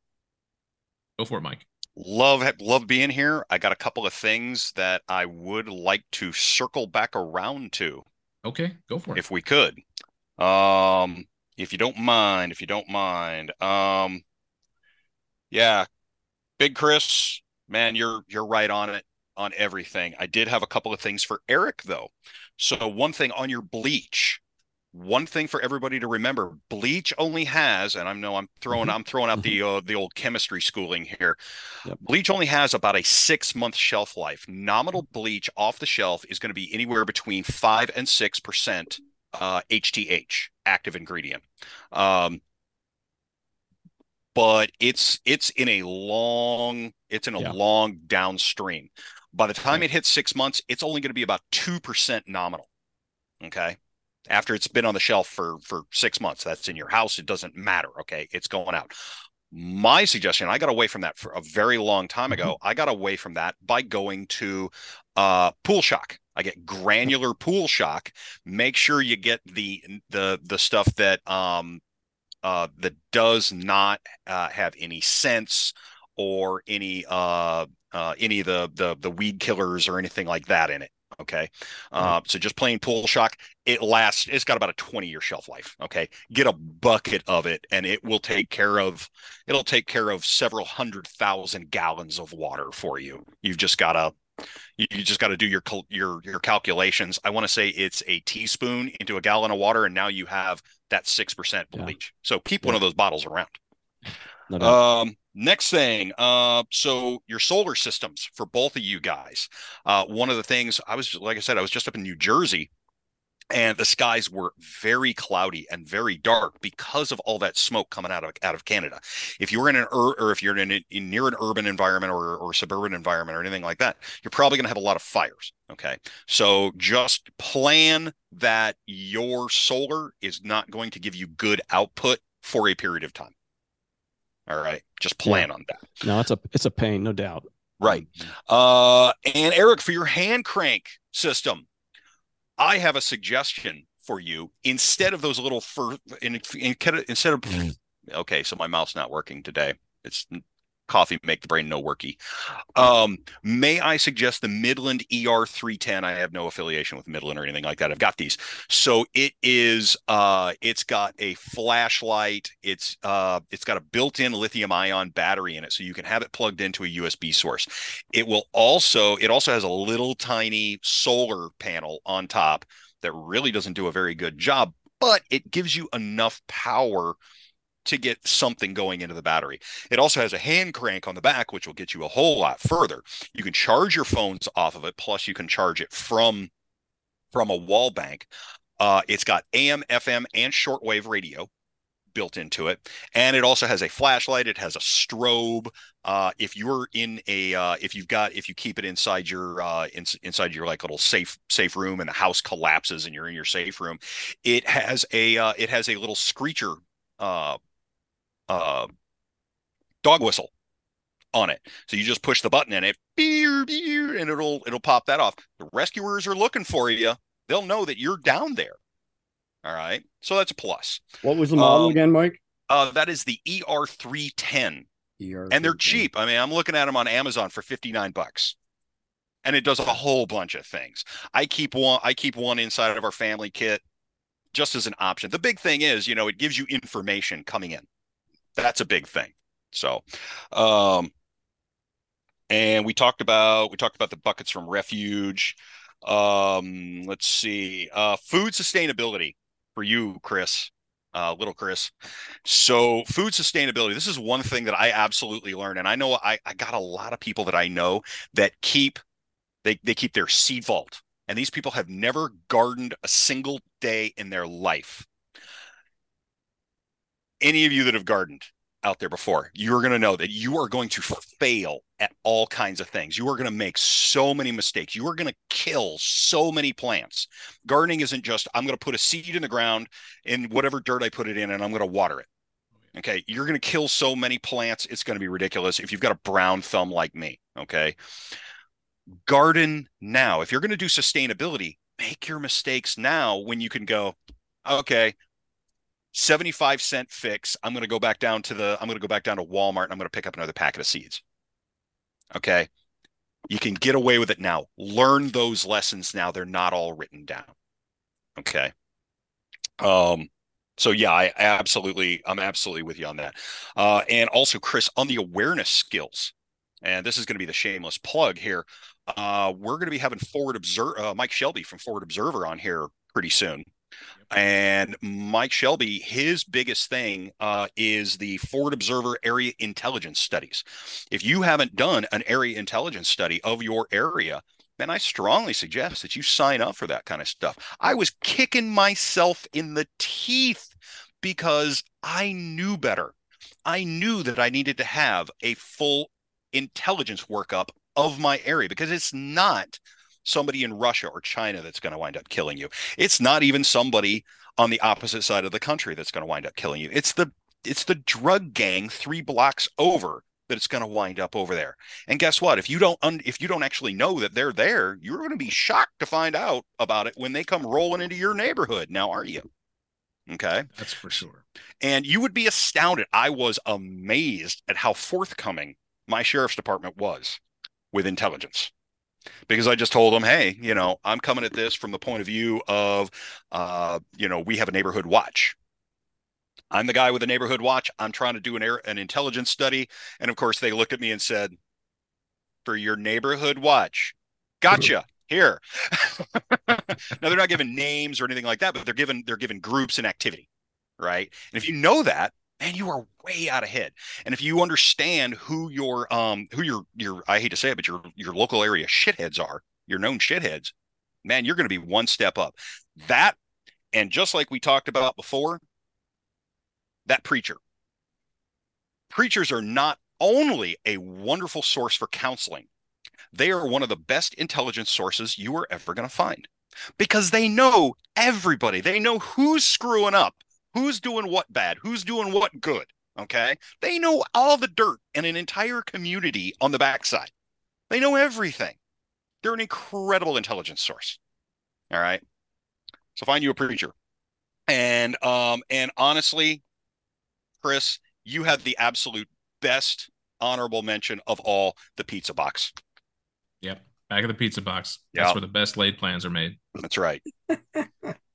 Go for it, Mike. Love love being here. I got a couple of things that I would like to circle back around to. Okay, go for it. If we could. Um, if you don't mind, if you don't mind. Um, yeah, Big Chris, man, you're you're right on it on everything. I did have a couple of things for Eric though. So one thing on your bleach, one thing for everybody to remember bleach only has and i know i'm throwing mm-hmm. i'm throwing out mm-hmm. the uh, the old chemistry schooling here yep. bleach only has about a six month shelf life nominal bleach off the shelf is going to be anywhere between five and six percent uh, HTH active ingredient. Um, but it's it's in a long it's in a yeah. long downstream. By the time it hits six months, it's only going to be about two percent nominal. Okay, after it's been on the shelf for for six months, that's in your house. It doesn't matter. Okay, it's going out. My suggestion, I got away from that for a very long time ago. Mm-hmm. I got away from that by going to uh, Pool Shock. I get granular pool shock. Make sure you get the the the stuff that um uh that does not uh, have any scents or any uh uh any of the the the weed killers or anything like that in it. Okay. Uh, so just plain pool shock, it lasts, it's got about a 20 year shelf life. Okay. Get a bucket of it and it will take care of, it'll take care of several hundred thousand gallons of water for you. You've just got to you, you just got to do your your your calculations. I want to say it's a teaspoon into a gallon of water, and now you have that six percent bleach. Yeah. So keep yeah. one of those bottles around. No um, next thing, uh, so your solar systems for both of you guys. Uh, one of the things I was, like I said, I was just up in New Jersey and the skies were very cloudy and very dark because of all that smoke coming out of out of Canada. If you're in an ur- or if you're in, an, in near an urban environment or or suburban environment or anything like that, you're probably going to have a lot of fires. Okay, so just plan that your solar is not going to give you good output for a period of time. All right, just plan yeah. on that. No, it's a it's a pain, no doubt. Right. Uh, and Eric, for your hand crank system, I have a suggestion for you. Instead of those little fur, in, in, instead of mm. okay, so my mouth's not working today. It's coffee make the brain no worky. Um, may I suggest the Midland ER310? I have no affiliation with Midland or anything like that. I've got these. So it is uh it's got a flashlight, it's uh it's got a built-in lithium ion battery in it so you can have it plugged into a USB source. It will also it also has a little tiny solar panel on top that really doesn't do a very good job, but it gives you enough power to get something going into the battery. It also has a hand crank on the back, which will get you a whole lot further. You can charge your phones off of it, plus you can charge it from from a wall bank. Uh, it's got AM, FM, and shortwave radio built into it, and it also has a flashlight. It has a strobe. Uh, if you're in a, uh, if you've got, if you keep it inside your, uh, in, inside your like little safe safe room, and the house collapses and you're in your safe room, it has a, uh, it has a little screecher uh, dog whistle on it. So you just push the button and it and it'll it'll pop that off. The rescuers are looking for you. They'll know that you're down there. All right. So that's a plus. What was the model um, again, Mike? Uh, that is the ER310. ER310. And they're cheap. I mean, I'm looking at them on Amazon for 59 bucks. And it does a whole bunch of things. I keep one I keep one inside of our family kit just as an option. The big thing is, you know, it gives you information coming in. That's a big thing. So, um, and we talked about we talked about the buckets from refuge. Um, let's see, uh, food sustainability for you, Chris uh, little Chris. So, food sustainability. This is one thing that I absolutely learned, and I know I, I got a lot of people that I know that keep they they keep their seed vault, and these people have never gardened a single day in their life. Any of you that have gardened, out there before, you're going to know that you are going to fail at all kinds of things. You are going to make so many mistakes. You are going to kill so many plants. Gardening isn't just, I'm going to put a seed in the ground in whatever dirt I put it in and I'm going to water it. Okay. You're going to kill so many plants. It's going to be ridiculous if you've got a brown thumb like me. Okay. Garden now. If you're going to do sustainability, make your mistakes now when you can go, okay, 75 cent fix. I'm going to go back down to the, I'm going to go back down to Walmart and I'm going to pick up another packet of seeds. Okay. You can get away with it now. Learn those lessons now. They're not all written down. Okay. Um, so yeah, I absolutely, I'm absolutely with you on that. Uh, and also, Chris, on the awareness skills, and this is going to be the shameless plug here. Uh, we're going to be having Forward Observer, uh, Mike Shelby from Forward Observer on here pretty soon. And Mike Shelby, his biggest thing uh, is the Forward Observer Area Intelligence Studies. If you haven't done an area intelligence study of your area, then I strongly suggest that you sign up for that kind of stuff. I was kicking myself in the teeth because I knew better. I knew that I needed to have a full intelligence workup of my area because it's not somebody in Russia or China that's going to wind up killing you. It's not even somebody on the opposite side of the country that's going to wind up killing you. It's the it's the drug gang 3 blocks over that it's going to wind up over there. And guess what? If you don't un- if you don't actually know that they're there, you're going to be shocked to find out about it when they come rolling into your neighborhood. Now, are you? Okay. That's for sure. And you would be astounded. I was amazed at how forthcoming my sheriff's department was with intelligence because I just told them, hey, you know, I'm coming at this from the point of view of, uh, you know, we have a neighborhood watch. I'm the guy with a neighborhood watch. I'm trying to do an air, an intelligence study, and of course, they looked at me and said, "For your neighborhood watch, gotcha." Here. now they're not given names or anything like that, but they're given they're given groups and activity, right? And if you know that, man, you are way out ahead. And if you understand who your um who your your I hate to say it, but your your local area shitheads are, your known shitheads, man, you're going to be one step up. That and just like we talked about before, that preacher. Preachers are not only a wonderful source for counseling, they are one of the best intelligence sources you are ever going to find because they know everybody. They know who's screwing up who's doing what bad, who's doing what good. Okay. They know all the dirt in an entire community on the backside. They know everything. They're an incredible intelligence source. All right. So find you a preacher. And um, and honestly, Chris, you have the absolute best honorable mention of all the pizza box. Yep. Back of the pizza box. That's yep. where the best laid plans are made. That's right.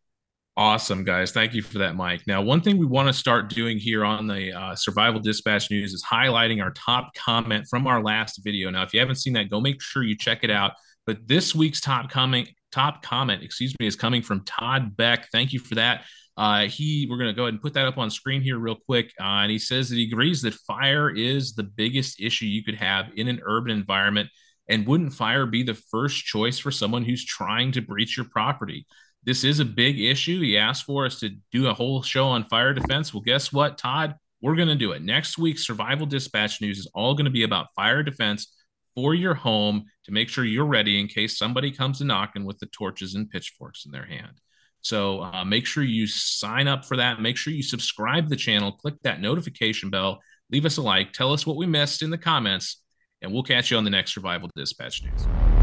Awesome, guys. Thank you for that, Mike. Now, one thing we want to start doing here on the uh, Survival Dispatch News is highlighting our top comment from our last video. Now, if you haven't seen that, go make sure you check it out. But this week's top comment, top comment, excuse me, is coming from Todd Beck. Thank you for that. Uh, he, we're going to go ahead and put that up on screen here real quick. Uh, and he says that he agrees that fire is the biggest issue you could have in an urban environment. And wouldn't fire be the first choice for someone who's trying to breach your property? This is a big issue. He asked for us to do a whole show on fire defense. Well, guess what, Todd? We're going to do it. Next week's Survival Dispatch News is all going to be about fire defense for your home to make sure you're ready in case somebody comes knocking with the torches and pitchforks in their hand. So uh, make sure you sign up for that. Make sure you subscribe the channel, click that notification bell, leave us a like, tell us what we missed in the comments, and we'll catch you on the next Survival Dispatch News.